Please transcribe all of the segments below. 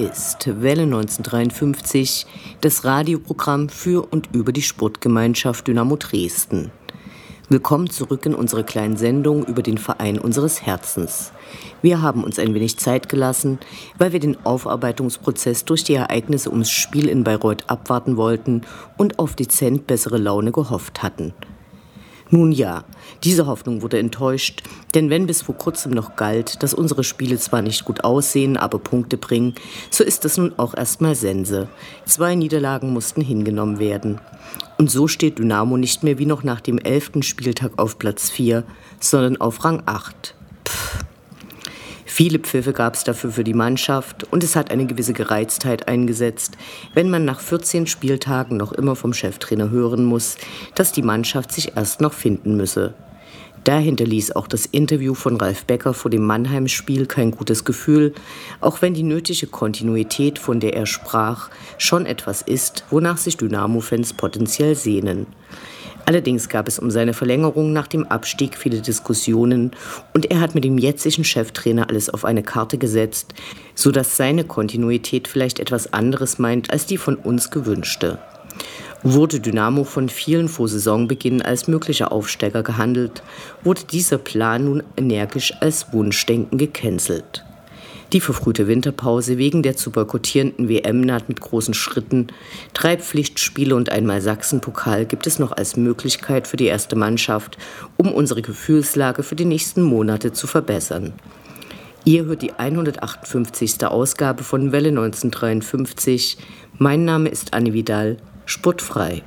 Ist Welle 1953, das Radioprogramm für und über die Sportgemeinschaft Dynamo Dresden. Willkommen zurück in unsere kleinen Sendung über den Verein unseres Herzens. Wir haben uns ein wenig Zeit gelassen, weil wir den Aufarbeitungsprozess durch die Ereignisse ums Spiel in Bayreuth abwarten wollten und auf dezent bessere Laune gehofft hatten. Nun ja, diese Hoffnung wurde enttäuscht, denn wenn bis vor kurzem noch galt, dass unsere Spiele zwar nicht gut aussehen, aber Punkte bringen, so ist das nun auch erstmal Sense. Zwei Niederlagen mussten hingenommen werden. Und so steht Dynamo nicht mehr wie noch nach dem elften Spieltag auf Platz 4, sondern auf Rang 8. Pff. Viele Pfiffe gab es dafür für die Mannschaft und es hat eine gewisse Gereiztheit eingesetzt, wenn man nach 14 Spieltagen noch immer vom Cheftrainer hören muss, dass die Mannschaft sich erst noch finden müsse. Dahinter ließ auch das Interview von Ralf Becker vor dem Mannheim-Spiel kein gutes Gefühl, auch wenn die nötige Kontinuität, von der er sprach, schon etwas ist, wonach sich Dynamo-Fans potenziell sehnen. Allerdings gab es um seine Verlängerung nach dem Abstieg viele Diskussionen und er hat mit dem jetzigen Cheftrainer alles auf eine Karte gesetzt, sodass seine Kontinuität vielleicht etwas anderes meint als die von uns gewünschte. Wurde Dynamo von vielen vor Saisonbeginn als möglicher Aufsteiger gehandelt, wurde dieser Plan nun energisch als Wunschdenken gecancelt. Die verfrühte Winterpause wegen der zu boykottierenden WM naht mit großen Schritten. Drei Pflichtspiele und einmal Sachsenpokal gibt es noch als Möglichkeit für die erste Mannschaft, um unsere Gefühlslage für die nächsten Monate zu verbessern. Ihr hört die 158. Ausgabe von Welle 1953. Mein Name ist Anne Vidal, sportfrei.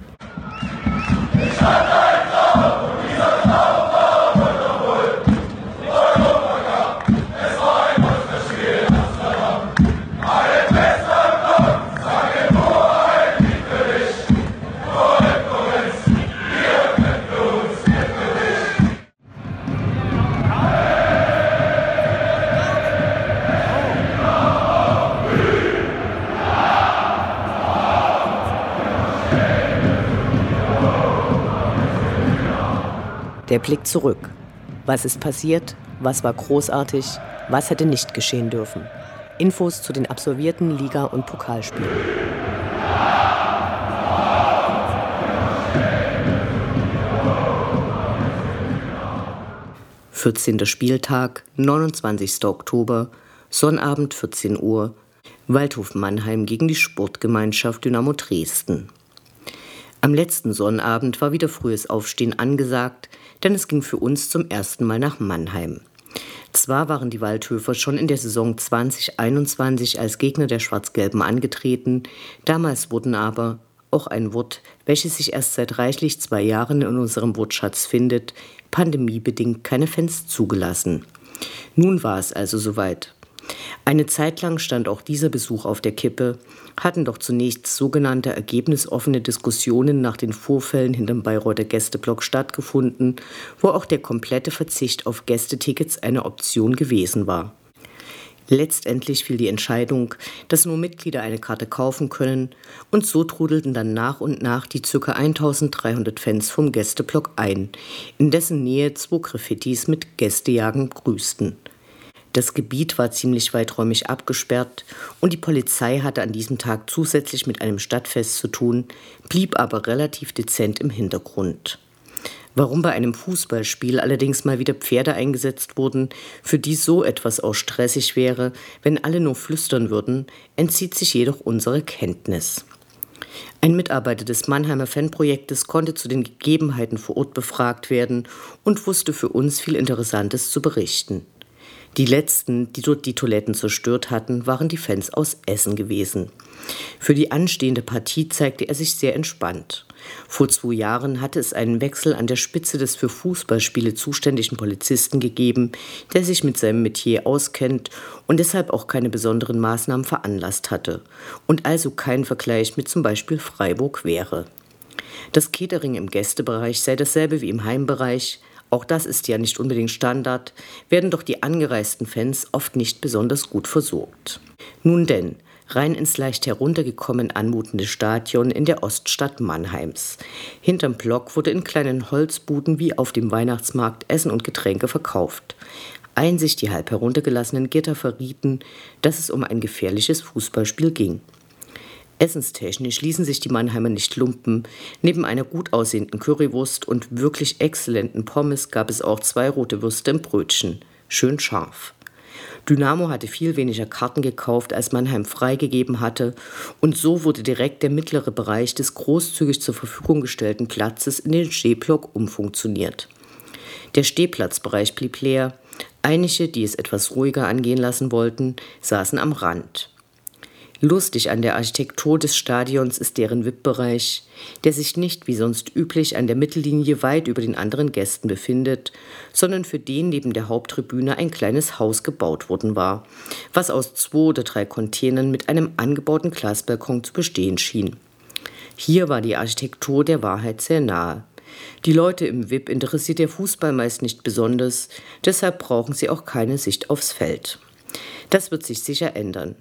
Der Blick zurück. Was ist passiert? Was war großartig? Was hätte nicht geschehen dürfen? Infos zu den absolvierten Liga- und Pokalspielen. Vierzehnter Spieltag, 29. Oktober, Sonnabend 14 Uhr, Waldhof Mannheim gegen die Sportgemeinschaft Dynamo Dresden. Am letzten Sonnabend war wieder frühes Aufstehen angesagt, denn es ging für uns zum ersten Mal nach Mannheim. Zwar waren die Waldhöfer schon in der Saison 2021 als Gegner der Schwarz-Gelben angetreten, damals wurden aber, auch ein Wort, welches sich erst seit reichlich zwei Jahren in unserem Wortschatz findet, pandemiebedingt keine Fans zugelassen. Nun war es also soweit. Eine Zeit lang stand auch dieser Besuch auf der Kippe, hatten doch zunächst sogenannte ergebnisoffene Diskussionen nach den Vorfällen hinterm Bayreuther Gästeblock stattgefunden, wo auch der komplette Verzicht auf Gästetickets eine Option gewesen war. Letztendlich fiel die Entscheidung, dass nur Mitglieder eine Karte kaufen können, und so trudelten dann nach und nach die ca. 1300 Fans vom Gästeblock ein, in dessen Nähe zwei Graffitis mit Gästejagen grüßten. Das Gebiet war ziemlich weiträumig abgesperrt und die Polizei hatte an diesem Tag zusätzlich mit einem Stadtfest zu tun, blieb aber relativ dezent im Hintergrund. Warum bei einem Fußballspiel allerdings mal wieder Pferde eingesetzt wurden, für die so etwas auch stressig wäre, wenn alle nur flüstern würden, entzieht sich jedoch unsere Kenntnis. Ein Mitarbeiter des Mannheimer Fanprojektes konnte zu den Gegebenheiten vor Ort befragt werden und wusste für uns viel Interessantes zu berichten. Die letzten, die dort die Toiletten zerstört hatten, waren die Fans aus Essen gewesen. Für die anstehende Partie zeigte er sich sehr entspannt. Vor zwei Jahren hatte es einen Wechsel an der Spitze des für Fußballspiele zuständigen Polizisten gegeben, der sich mit seinem Metier auskennt und deshalb auch keine besonderen Maßnahmen veranlasst hatte und also kein Vergleich mit zum Beispiel Freiburg wäre. Das Catering im Gästebereich sei dasselbe wie im Heimbereich, auch das ist ja nicht unbedingt Standard, werden doch die angereisten Fans oft nicht besonders gut versorgt. Nun denn, rein ins leicht heruntergekommen anmutende Stadion in der Oststadt Mannheims. Hinterm Block wurde in kleinen Holzbuden wie auf dem Weihnachtsmarkt Essen und Getränke verkauft. Einzig die halb heruntergelassenen Gitter verrieten, dass es um ein gefährliches Fußballspiel ging. Essenstechnisch ließen sich die Mannheimer nicht lumpen. Neben einer gut aussehenden Currywurst und wirklich exzellenten Pommes gab es auch zwei rote Würste im Brötchen. Schön scharf. Dynamo hatte viel weniger Karten gekauft, als Mannheim freigegeben hatte, und so wurde direkt der mittlere Bereich des großzügig zur Verfügung gestellten Platzes in den Stehblock umfunktioniert. Der Stehplatzbereich blieb leer. Einige, die es etwas ruhiger angehen lassen wollten, saßen am Rand. Lustig an der Architektur des Stadions ist deren VIP-Bereich, der sich nicht wie sonst üblich an der Mittellinie weit über den anderen Gästen befindet, sondern für den neben der Haupttribüne ein kleines Haus gebaut worden war, was aus zwei oder drei Containern mit einem angebauten Glasbalkon zu bestehen schien. Hier war die Architektur der Wahrheit sehr nahe. Die Leute im VIP interessiert der Fußball meist nicht besonders, deshalb brauchen sie auch keine Sicht aufs Feld. Das wird sich sicher ändern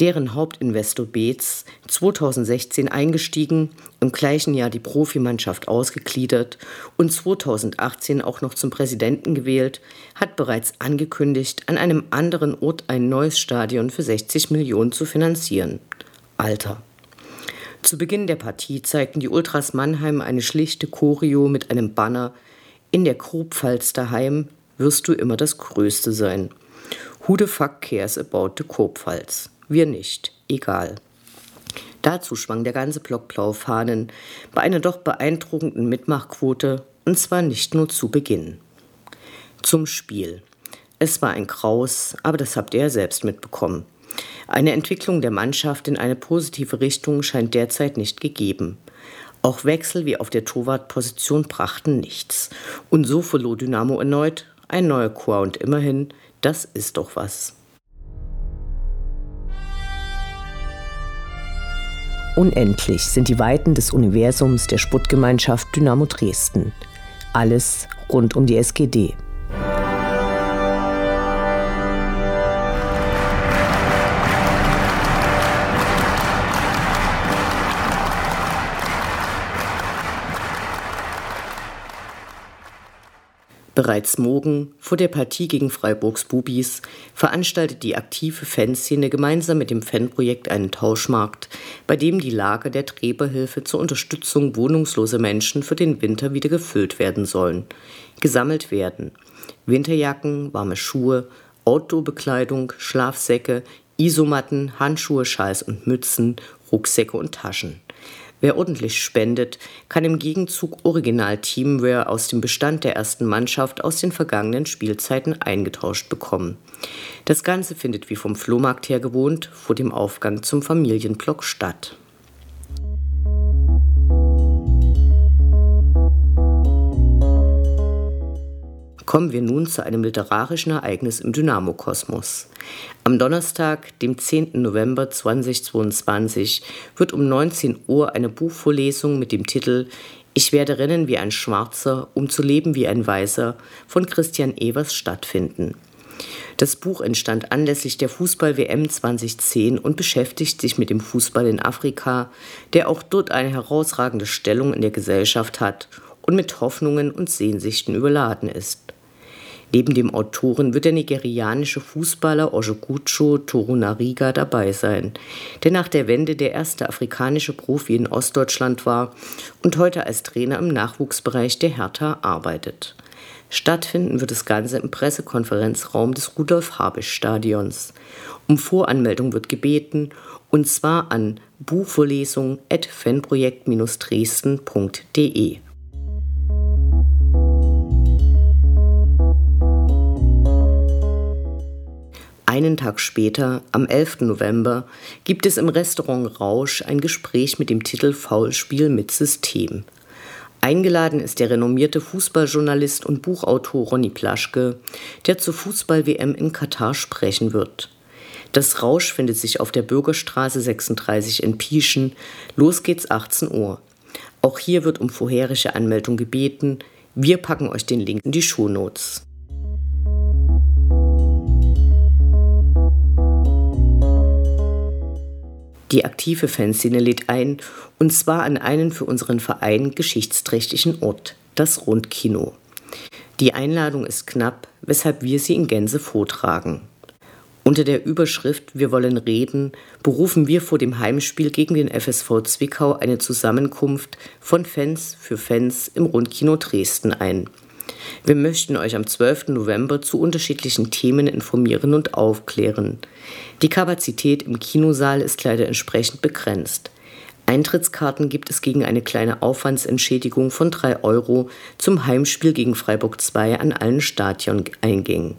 deren Hauptinvestor Beetz 2016 eingestiegen, im gleichen Jahr die Profimannschaft ausgegliedert und 2018 auch noch zum Präsidenten gewählt, hat bereits angekündigt, an einem anderen Ort ein neues Stadion für 60 Millionen zu finanzieren. Alter. Zu Beginn der Partie zeigten die Ultras Mannheim eine schlichte Choreo mit einem Banner In der Kurpfalz daheim wirst du immer das Größte sein. Who the fuck cares about the Kurpfalz? Wir nicht, egal. Dazu schwang der ganze Block blaue Fahnen bei einer doch beeindruckenden Mitmachquote, und zwar nicht nur zu Beginn. Zum Spiel. Es war ein Kraus, aber das habt ihr ja selbst mitbekommen. Eine Entwicklung der Mannschaft in eine positive Richtung scheint derzeit nicht gegeben. Auch Wechsel wie auf der Torwartposition brachten nichts. Und so verlor Dynamo erneut ein neuer Chor und immerhin, das ist doch was. Unendlich sind die Weiten des Universums der Sputtgemeinschaft Dynamo Dresden. Alles rund um die SGD. Bereits morgen, vor der Partie gegen Freiburgs Bubis, veranstaltet die aktive Fanszene gemeinsam mit dem Fanprojekt einen Tauschmarkt, bei dem die Lager der Träberhilfe zur Unterstützung wohnungsloser Menschen für den Winter wieder gefüllt werden sollen. Gesammelt werden Winterjacken, warme Schuhe, Outdoorbekleidung, Schlafsäcke, Isomatten, Handschuhe, Schals und Mützen, Rucksäcke und Taschen. Wer ordentlich spendet, kann im Gegenzug Original-Teamwear aus dem Bestand der ersten Mannschaft aus den vergangenen Spielzeiten eingetauscht bekommen. Das Ganze findet wie vom Flohmarkt her gewohnt vor dem Aufgang zum Familienblock statt. Kommen wir nun zu einem literarischen Ereignis im Dynamo-Kosmos. Am Donnerstag, dem 10. November 2022, wird um 19 Uhr eine Buchvorlesung mit dem Titel Ich werde rennen wie ein Schwarzer, um zu leben wie ein Weißer von Christian Evers stattfinden. Das Buch entstand anlässlich der Fußball-WM 2010 und beschäftigt sich mit dem Fußball in Afrika, der auch dort eine herausragende Stellung in der Gesellschaft hat und mit Hoffnungen und Sehnsüchten überladen ist. Neben dem Autoren wird der nigerianische Fußballer Ojogucho Torunariga dabei sein, der nach der Wende der erste afrikanische Profi in Ostdeutschland war und heute als Trainer im Nachwuchsbereich der Hertha arbeitet. Stattfinden wird das Ganze im Pressekonferenzraum des Rudolf-Habisch-Stadions. Um Voranmeldung wird gebeten, und zwar an buchvorlesung.fanprojekt-dresden.de. Einen Tag später, am 11. November, gibt es im Restaurant Rausch ein Gespräch mit dem Titel Faulspiel mit System. Eingeladen ist der renommierte Fußballjournalist und Buchautor Ronny Plaschke, der zur Fußball-WM in Katar sprechen wird. Das Rausch findet sich auf der Bürgerstraße 36 in Pieschen. Los geht's 18 Uhr. Auch hier wird um vorherige Anmeldung gebeten. Wir packen euch den Link in die Shownotes. Die aktive Fanszene lädt ein, und zwar an einen für unseren Verein geschichtsträchtigen Ort, das Rundkino. Die Einladung ist knapp, weshalb wir sie in Gänze vortragen. Unter der Überschrift Wir wollen reden berufen wir vor dem Heimspiel gegen den FSV Zwickau eine Zusammenkunft von Fans für Fans im Rundkino Dresden ein. Wir möchten euch am 12. November zu unterschiedlichen Themen informieren und aufklären. Die Kapazität im Kinosaal ist leider entsprechend begrenzt. Eintrittskarten gibt es gegen eine kleine Aufwandsentschädigung von 3 Euro zum Heimspiel gegen Freiburg 2 an allen Stadioneingängen.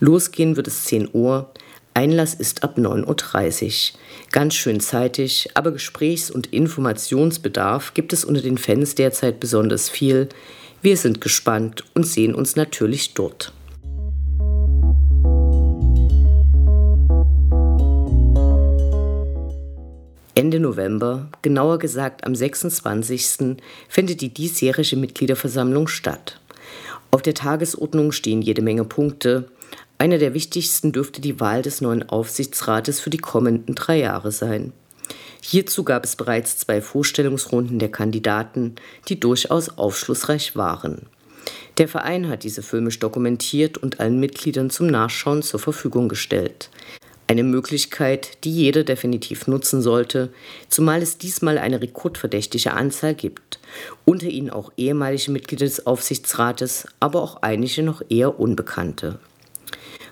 Losgehen wird es 10 Uhr, Einlass ist ab 9.30 Uhr. Ganz schön zeitig, aber Gesprächs- und Informationsbedarf gibt es unter den Fans derzeit besonders viel. Wir sind gespannt und sehen uns natürlich dort. Ende November, genauer gesagt am 26. findet die diesjährige Mitgliederversammlung statt. Auf der Tagesordnung stehen jede Menge Punkte. Einer der wichtigsten dürfte die Wahl des neuen Aufsichtsrates für die kommenden drei Jahre sein. Hierzu gab es bereits zwei Vorstellungsrunden der Kandidaten, die durchaus aufschlussreich waren. Der Verein hat diese filmisch dokumentiert und allen Mitgliedern zum Nachschauen zur Verfügung gestellt. Eine Möglichkeit, die jeder definitiv nutzen sollte, zumal es diesmal eine rekordverdächtige Anzahl gibt. Unter ihnen auch ehemalige Mitglieder des Aufsichtsrates, aber auch einige noch eher Unbekannte.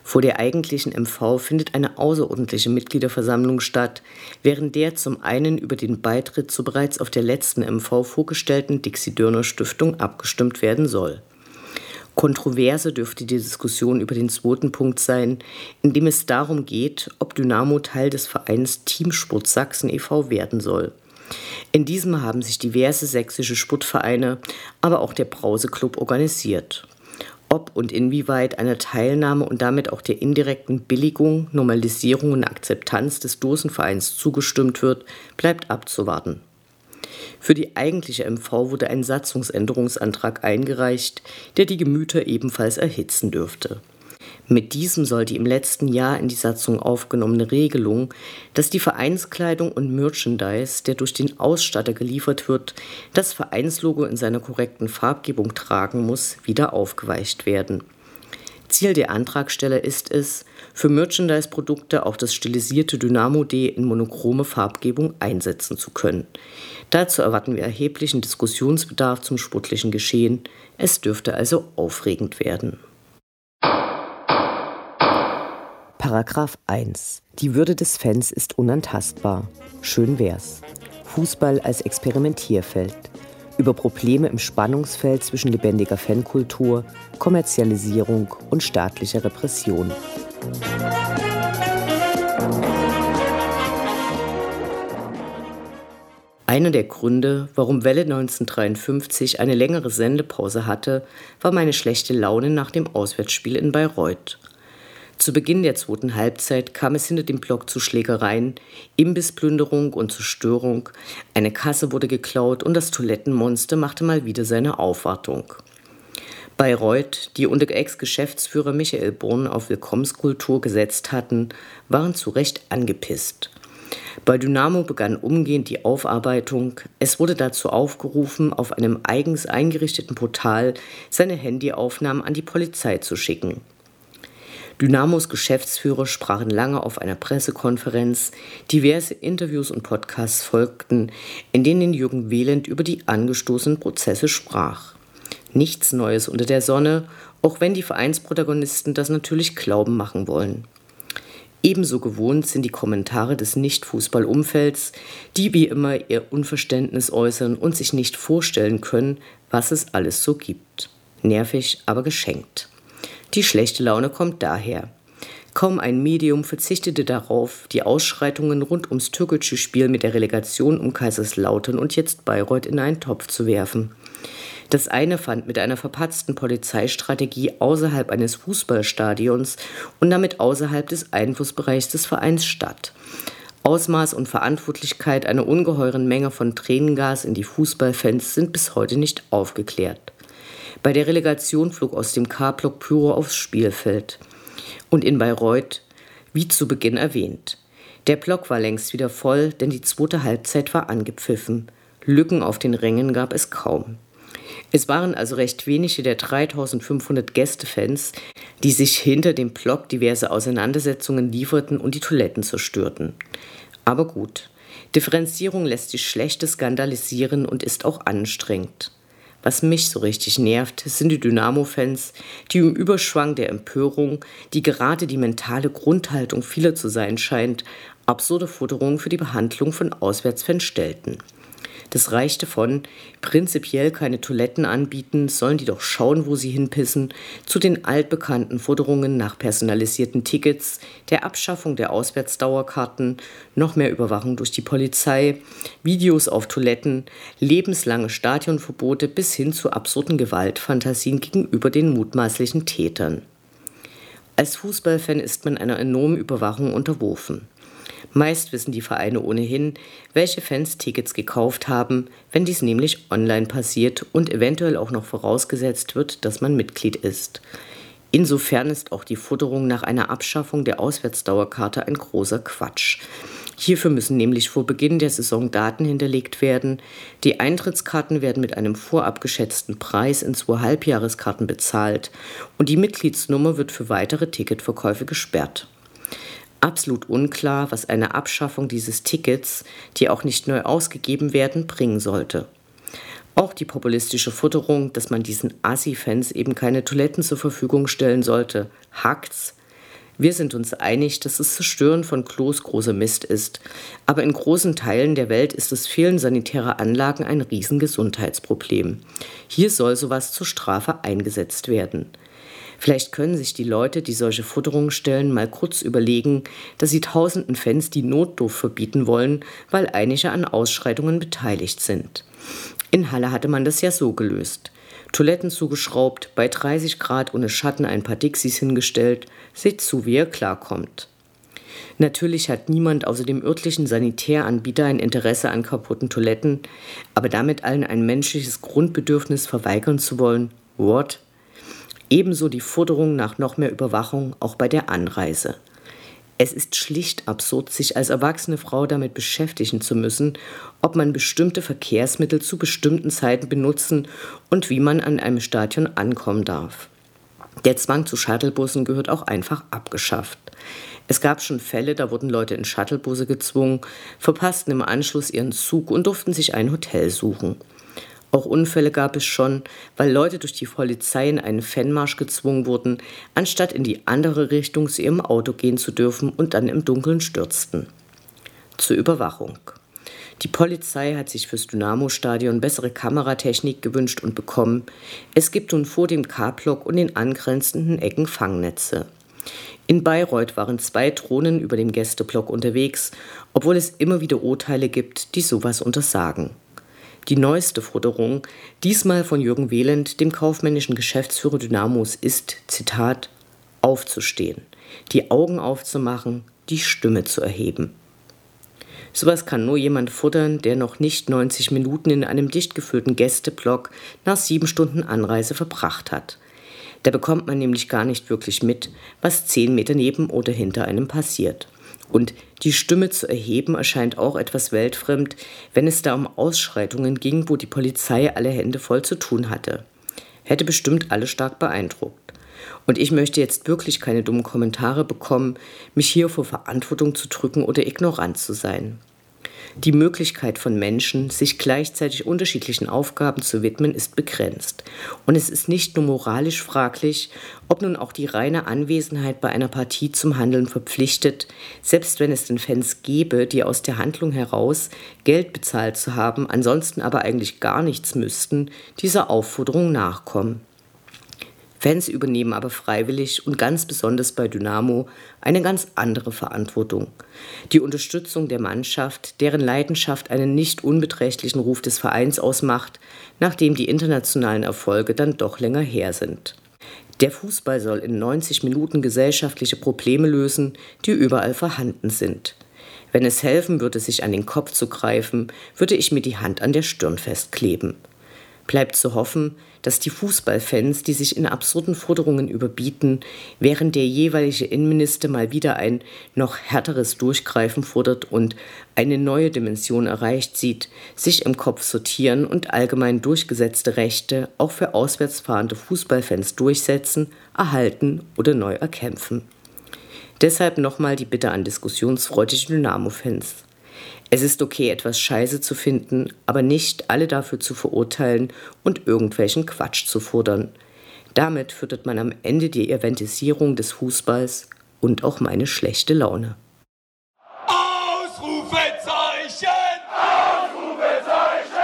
Vor der eigentlichen MV findet eine außerordentliche Mitgliederversammlung statt, während der zum einen über den Beitritt zur bereits auf der letzten MV vorgestellten Dixie-Dörner-Stiftung abgestimmt werden soll. Kontroverse dürfte die Diskussion über den zweiten Punkt sein, in dem es darum geht, ob Dynamo Teil des Vereins Teamsport Sachsen e.V. werden soll. In diesem haben sich diverse sächsische Sportvereine, aber auch der Brause Club organisiert ob und inwieweit eine Teilnahme und damit auch der indirekten Billigung, Normalisierung und Akzeptanz des Dosenvereins zugestimmt wird, bleibt abzuwarten. Für die eigentliche MV wurde ein Satzungsänderungsantrag eingereicht, der die Gemüter ebenfalls erhitzen dürfte. Mit diesem soll die im letzten Jahr in die Satzung aufgenommene Regelung, dass die Vereinskleidung und Merchandise, der durch den Ausstatter geliefert wird, das Vereinslogo in seiner korrekten Farbgebung tragen muss, wieder aufgeweicht werden. Ziel der Antragsteller ist es, für Merchandise-Produkte auch das stilisierte Dynamo D in monochrome Farbgebung einsetzen zu können. Dazu erwarten wir erheblichen Diskussionsbedarf zum sportlichen Geschehen. Es dürfte also aufregend werden. Paragraph 1. Die Würde des Fans ist unantastbar. Schön wär's. Fußball als Experimentierfeld. Über Probleme im Spannungsfeld zwischen lebendiger Fankultur, Kommerzialisierung und staatlicher Repression. Einer der Gründe, warum Welle 1953 eine längere Sendepause hatte, war meine schlechte Laune nach dem Auswärtsspiel in Bayreuth. Zu Beginn der zweiten Halbzeit kam es hinter dem Block zu Schlägereien, Imbissplünderung und Zerstörung. Eine Kasse wurde geklaut und das Toilettenmonster machte mal wieder seine Aufwartung. Bayreuth, die unter Ex-Geschäftsführer Michael Born auf Willkommenskultur gesetzt hatten, waren zu Recht angepisst. Bei Dynamo begann umgehend die Aufarbeitung. Es wurde dazu aufgerufen, auf einem eigens eingerichteten Portal seine Handyaufnahmen an die Polizei zu schicken. Dynamos Geschäftsführer sprachen lange auf einer Pressekonferenz, diverse Interviews und Podcasts folgten, in denen Jürgen Wehland über die angestoßenen Prozesse sprach. Nichts Neues unter der Sonne, auch wenn die Vereinsprotagonisten das natürlich glauben machen wollen. Ebenso gewohnt sind die Kommentare des Nicht-Fußballumfelds, die wie immer ihr Unverständnis äußern und sich nicht vorstellen können, was es alles so gibt. Nervig, aber geschenkt. Die schlechte Laune kommt daher. Kaum ein Medium verzichtete darauf, die Ausschreitungen rund ums türkische Spiel mit der Relegation um Kaiserslautern und jetzt Bayreuth in einen Topf zu werfen. Das eine fand mit einer verpatzten Polizeistrategie außerhalb eines Fußballstadions und damit außerhalb des Einflussbereichs des Vereins statt. Ausmaß und Verantwortlichkeit einer ungeheuren Menge von Tränengas in die Fußballfans sind bis heute nicht aufgeklärt. Bei der Relegation flog aus dem K-Block Pyro aufs Spielfeld und in Bayreuth, wie zu Beginn erwähnt. Der Block war längst wieder voll, denn die zweite Halbzeit war angepfiffen. Lücken auf den Rängen gab es kaum. Es waren also recht wenige der 3500 Gästefans, die sich hinter dem Block diverse Auseinandersetzungen lieferten und die Toiletten zerstörten. Aber gut, Differenzierung lässt sich schlechte skandalisieren und ist auch anstrengend. Was mich so richtig nervt, sind die Dynamo-Fans, die im Überschwang der Empörung, die gerade die mentale Grundhaltung vieler zu sein scheint, absurde Forderungen für die Behandlung von Auswärtsfans stellten. Das reichte von prinzipiell keine Toiletten anbieten, sollen die doch schauen, wo sie hinpissen, zu den altbekannten Forderungen nach personalisierten Tickets, der Abschaffung der Auswärtsdauerkarten, noch mehr Überwachung durch die Polizei, Videos auf Toiletten, lebenslange Stadionverbote bis hin zu absurden Gewaltfantasien gegenüber den mutmaßlichen Tätern. Als Fußballfan ist man einer enormen Überwachung unterworfen. Meist wissen die Vereine ohnehin, welche Fans Tickets gekauft haben, wenn dies nämlich online passiert und eventuell auch noch vorausgesetzt wird, dass man Mitglied ist. Insofern ist auch die Forderung nach einer Abschaffung der Auswärtsdauerkarte ein großer Quatsch. Hierfür müssen nämlich vor Beginn der Saison Daten hinterlegt werden. Die Eintrittskarten werden mit einem vorab geschätzten Preis in zwei Halbjahreskarten bezahlt und die Mitgliedsnummer wird für weitere Ticketverkäufe gesperrt absolut unklar, was eine Abschaffung dieses Tickets, die auch nicht neu ausgegeben werden, bringen sollte. Auch die populistische Futterung, dass man diesen Assi-Fans eben keine Toiletten zur Verfügung stellen sollte, hackt's. Wir sind uns einig, dass das Zerstören von Klos großer Mist ist. Aber in großen Teilen der Welt ist das Fehlen sanitärer Anlagen ein Riesengesundheitsproblem. Hier soll sowas zur Strafe eingesetzt werden. Vielleicht können sich die Leute, die solche Futterungen stellen, mal kurz überlegen, dass sie tausenden Fans die Notdurft verbieten wollen, weil einige an Ausschreitungen beteiligt sind. In Halle hatte man das ja so gelöst. Toiletten zugeschraubt, bei 30 Grad ohne Schatten ein paar Dixies hingestellt, seht zu, wie ihr klarkommt. Natürlich hat niemand außer dem örtlichen Sanitäranbieter ein Interesse an kaputten Toiletten, aber damit allen ein menschliches Grundbedürfnis verweigern zu wollen, what? Ebenso die Forderung nach noch mehr Überwachung auch bei der Anreise. Es ist schlicht absurd, sich als erwachsene Frau damit beschäftigen zu müssen, ob man bestimmte Verkehrsmittel zu bestimmten Zeiten benutzen und wie man an einem Stadion ankommen darf. Der Zwang zu Shuttlebussen gehört auch einfach abgeschafft. Es gab schon Fälle, da wurden Leute in Shuttlebusse gezwungen, verpassten im Anschluss ihren Zug und durften sich ein Hotel suchen. Auch Unfälle gab es schon, weil Leute durch die Polizei in einen Fanmarsch gezwungen wurden, anstatt in die andere Richtung zu ihrem Auto gehen zu dürfen und dann im Dunkeln stürzten. Zur Überwachung. Die Polizei hat sich fürs Dynamo-Stadion bessere Kameratechnik gewünscht und bekommen. Es gibt nun vor dem K-Block und den angrenzenden Ecken Fangnetze. In Bayreuth waren zwei Drohnen über dem Gästeblock unterwegs, obwohl es immer wieder Urteile gibt, die sowas untersagen. Die neueste Forderung, diesmal von Jürgen Wehland, dem kaufmännischen Geschäftsführer Dynamos, ist, Zitat, aufzustehen, die Augen aufzumachen, die Stimme zu erheben. Sowas kann nur jemand futtern, der noch nicht 90 Minuten in einem dicht gefüllten Gästeblock nach sieben Stunden Anreise verbracht hat. Da bekommt man nämlich gar nicht wirklich mit, was zehn Meter neben oder hinter einem passiert. Und die Stimme zu erheben erscheint auch etwas weltfremd, wenn es da um Ausschreitungen ging, wo die Polizei alle Hände voll zu tun hatte. Hätte bestimmt alle stark beeindruckt. Und ich möchte jetzt wirklich keine dummen Kommentare bekommen, mich hier vor Verantwortung zu drücken oder ignorant zu sein. Die Möglichkeit von Menschen, sich gleichzeitig unterschiedlichen Aufgaben zu widmen, ist begrenzt. Und es ist nicht nur moralisch fraglich, ob nun auch die reine Anwesenheit bei einer Partie zum Handeln verpflichtet, selbst wenn es den Fans gäbe, die aus der Handlung heraus Geld bezahlt zu haben, ansonsten aber eigentlich gar nichts müssten, dieser Aufforderung nachkommen. Fans übernehmen aber freiwillig und ganz besonders bei Dynamo eine ganz andere Verantwortung. Die Unterstützung der Mannschaft, deren Leidenschaft einen nicht unbeträchtlichen Ruf des Vereins ausmacht, nachdem die internationalen Erfolge dann doch länger her sind. Der Fußball soll in 90 Minuten gesellschaftliche Probleme lösen, die überall vorhanden sind. Wenn es helfen würde, sich an den Kopf zu greifen, würde ich mir die Hand an der Stirn festkleben. Bleibt zu hoffen, dass die Fußballfans, die sich in absurden Forderungen überbieten, während der jeweilige Innenminister mal wieder ein noch härteres Durchgreifen fordert und eine neue Dimension erreicht sieht, sich im Kopf sortieren und allgemein durchgesetzte Rechte auch für auswärts fahrende Fußballfans durchsetzen, erhalten oder neu erkämpfen. Deshalb nochmal die Bitte an diskussionsfreudige Dynamo-Fans. Es ist okay, etwas Scheiße zu finden, aber nicht alle dafür zu verurteilen und irgendwelchen Quatsch zu fordern. Damit füttert man am Ende die Eventisierung des Fußballs und auch meine schlechte Laune. Ausrufezeichen! Ausrufezeichen!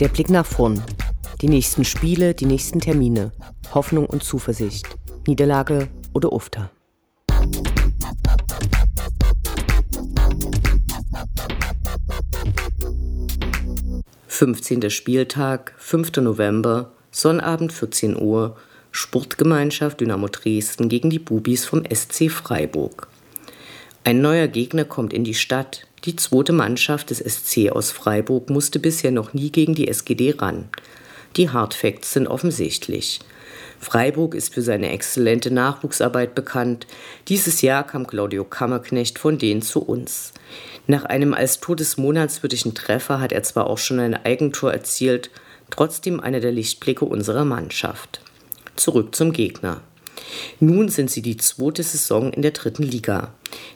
Der Blick nach vorn. Die nächsten Spiele, die nächsten Termine. Hoffnung und Zuversicht. Niederlage oder Ufter. Fünfzehnter Spieltag, 5. November, Sonnabend 14 Uhr, Sportgemeinschaft Dynamo Dresden gegen die Bubis vom SC Freiburg. Ein neuer Gegner kommt in die Stadt. Die zweite Mannschaft des SC aus Freiburg musste bisher noch nie gegen die SGD ran. Die Hardfacts sind offensichtlich. Freiburg ist für seine exzellente Nachwuchsarbeit bekannt. Dieses Jahr kam Claudio Kammerknecht von denen zu uns. Nach einem als todesmonatswürdigen Treffer hat er zwar auch schon ein Eigentor erzielt, trotzdem einer der Lichtblicke unserer Mannschaft. Zurück zum Gegner. Nun sind sie die zweite Saison in der dritten Liga.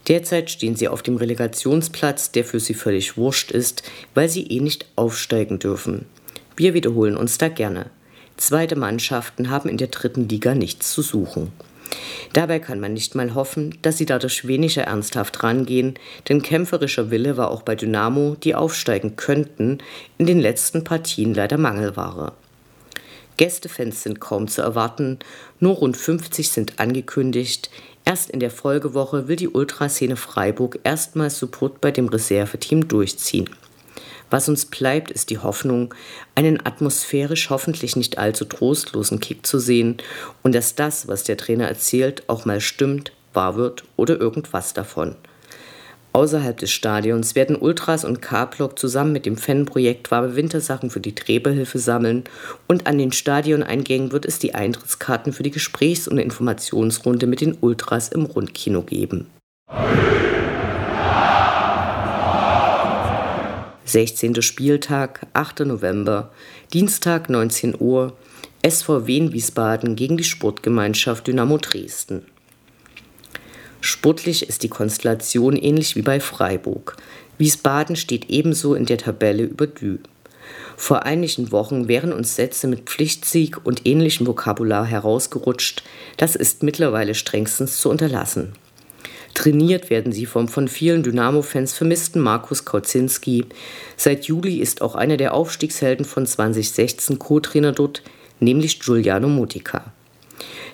Derzeit stehen sie auf dem Relegationsplatz, der für sie völlig wurscht ist, weil sie eh nicht aufsteigen dürfen. Wir wiederholen uns da gerne. Zweite Mannschaften haben in der dritten Liga nichts zu suchen. Dabei kann man nicht mal hoffen, dass sie dadurch weniger ernsthaft rangehen, denn kämpferischer Wille war auch bei Dynamo, die aufsteigen könnten, in den letzten Partien leider Mangelware. Gästefans sind kaum zu erwarten, nur rund 50 sind angekündigt. Erst in der Folgewoche will die Ultraszene Freiburg erstmals Support bei dem Reserveteam durchziehen. Was uns bleibt, ist die Hoffnung, einen atmosphärisch hoffentlich nicht allzu trostlosen Kick zu sehen und dass das, was der Trainer erzählt, auch mal stimmt, wahr wird oder irgendwas davon. Außerhalb des Stadions werden Ultras und K-Block zusammen mit dem Fanprojekt Warme Wintersachen für die Träberhilfe sammeln und an den Stadioneingängen wird es die Eintrittskarten für die Gesprächs- und Informationsrunde mit den Ultras im Rundkino geben. 16. Spieltag, 8. November, Dienstag 19 Uhr, SV Wien Wiesbaden gegen die Sportgemeinschaft Dynamo Dresden. Sportlich ist die Konstellation ähnlich wie bei Freiburg. Wiesbaden steht ebenso in der Tabelle über Dü. Vor einigen Wochen wären uns Sätze mit Pflichtsieg und ähnlichem Vokabular herausgerutscht. Das ist mittlerweile strengstens zu unterlassen. Trainiert werden sie vom von vielen Dynamo-Fans vermissten Markus Kauzinski. Seit Juli ist auch einer der Aufstiegshelden von 2016 Co-Trainer dort, nämlich Giuliano Motica.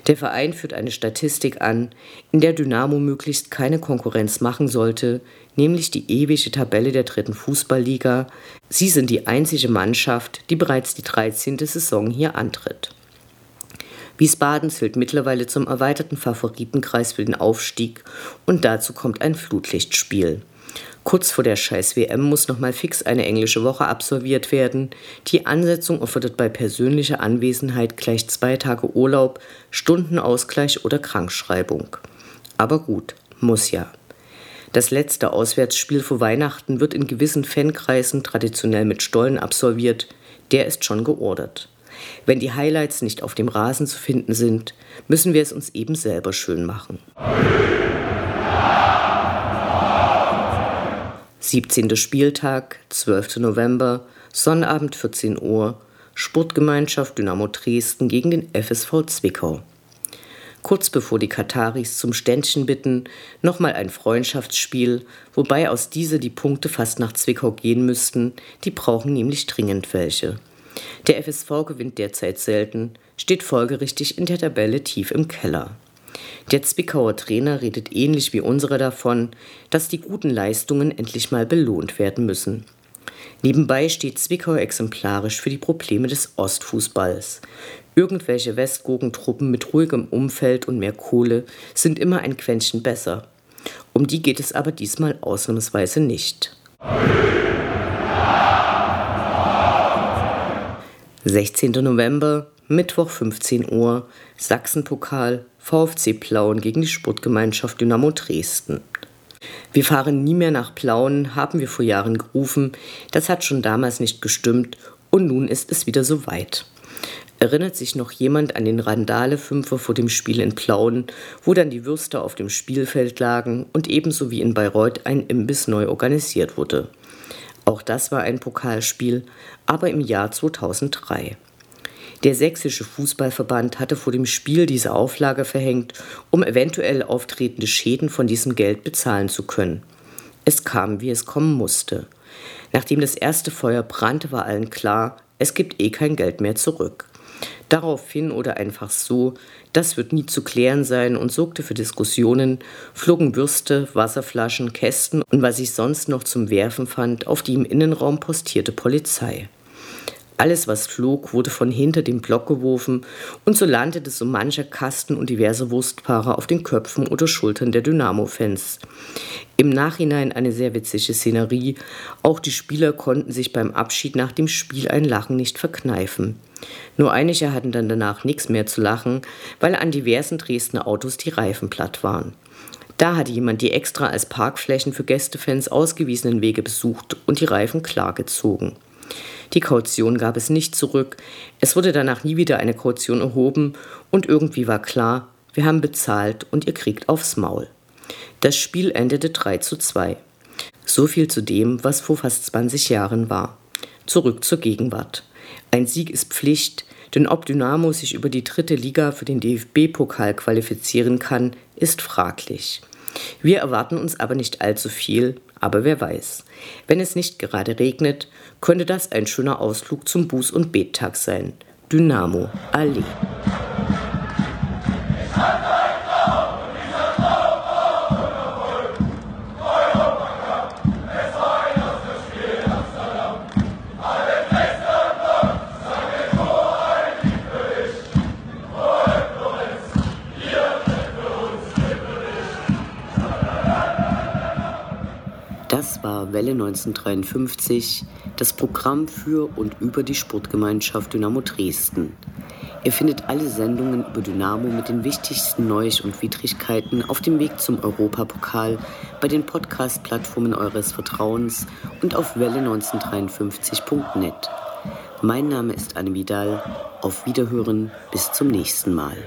Der Verein führt eine Statistik an, in der Dynamo möglichst keine Konkurrenz machen sollte, nämlich die ewige Tabelle der dritten Fußballliga. Sie sind die einzige Mannschaft, die bereits die 13. Saison hier antritt. Wiesbaden zählt mittlerweile zum erweiterten Favoritenkreis für den Aufstieg und dazu kommt ein Flutlichtspiel. Kurz vor der Scheiß-WM muss nochmal fix eine englische Woche absolviert werden. Die Ansetzung erfordert bei persönlicher Anwesenheit gleich zwei Tage Urlaub, Stundenausgleich oder Krankschreibung. Aber gut, muss ja. Das letzte Auswärtsspiel vor Weihnachten wird in gewissen Fankreisen traditionell mit Stollen absolviert. Der ist schon geordert. Wenn die Highlights nicht auf dem Rasen zu finden sind, müssen wir es uns eben selber schön machen. 17. Spieltag, 12. November, Sonnabend 14 Uhr, Sportgemeinschaft Dynamo Dresden gegen den FSV Zwickau. kurz bevor die Kataris zum Ständchen bitten, nochmal ein Freundschaftsspiel, wobei aus diese die Punkte fast nach Zwickau gehen müssten, die brauchen nämlich dringend welche. Der FSV gewinnt derzeit selten, steht folgerichtig in der Tabelle tief im Keller. Der Zwickauer Trainer redet ähnlich wie unsere davon, dass die guten Leistungen endlich mal belohnt werden müssen. Nebenbei steht Zwickau exemplarisch für die Probleme des Ostfußballs. Irgendwelche Westgurkentruppen mit ruhigem Umfeld und mehr Kohle sind immer ein Quäntchen besser. Um die geht es aber diesmal ausnahmsweise nicht. 16. November, Mittwoch 15 Uhr, Sachsenpokal, VfC Plauen gegen die Sportgemeinschaft Dynamo Dresden. Wir fahren nie mehr nach Plauen, haben wir vor Jahren gerufen. Das hat schon damals nicht gestimmt und nun ist es wieder soweit. Erinnert sich noch jemand an den Randale-Fünfer vor dem Spiel in Plauen, wo dann die Würste auf dem Spielfeld lagen und ebenso wie in Bayreuth ein Imbiss neu organisiert wurde? Auch das war ein Pokalspiel, aber im Jahr 2003. Der sächsische Fußballverband hatte vor dem Spiel diese Auflage verhängt, um eventuell auftretende Schäden von diesem Geld bezahlen zu können. Es kam, wie es kommen musste. Nachdem das erste Feuer brannte, war allen klar, es gibt eh kein Geld mehr zurück. Daraufhin oder einfach so, das wird nie zu klären sein und sorgte für Diskussionen, flogen Würste, Wasserflaschen, Kästen und was ich sonst noch zum Werfen fand, auf die im Innenraum postierte Polizei. Alles, was flog, wurde von hinter dem Block geworfen und so landete so mancher Kasten und diverse Wurstpaare auf den Köpfen oder Schultern der Dynamo-Fans. Im Nachhinein eine sehr witzige Szenerie. Auch die Spieler konnten sich beim Abschied nach dem Spiel ein Lachen nicht verkneifen. Nur einige hatten dann danach nichts mehr zu lachen, weil an diversen Dresdner Autos die Reifen platt waren. Da hatte jemand die extra als Parkflächen für Gästefans ausgewiesenen Wege besucht und die Reifen klargezogen. Die Kaution gab es nicht zurück. Es wurde danach nie wieder eine Kaution erhoben und irgendwie war klar, wir haben bezahlt und ihr kriegt aufs Maul. Das Spiel endete 3 zu 2. So viel zu dem, was vor fast 20 Jahren war. Zurück zur Gegenwart. Ein Sieg ist Pflicht, denn ob Dynamo sich über die dritte Liga für den DFB-Pokal qualifizieren kann, ist fraglich. Wir erwarten uns aber nicht allzu viel, aber wer weiß. Wenn es nicht gerade regnet, könnte das ein schöner Ausflug zum Buß- und Bettag sein. Dynamo Allee. Welle 1953 das Programm für und über die Sportgemeinschaft Dynamo Dresden. Ihr findet alle Sendungen über Dynamo mit den wichtigsten Neuig- und Widrigkeiten auf dem Weg zum Europapokal bei den Podcast-Plattformen eures Vertrauens und auf welle1953.net. Mein Name ist Anne Vidal. Auf Wiederhören. Bis zum nächsten Mal.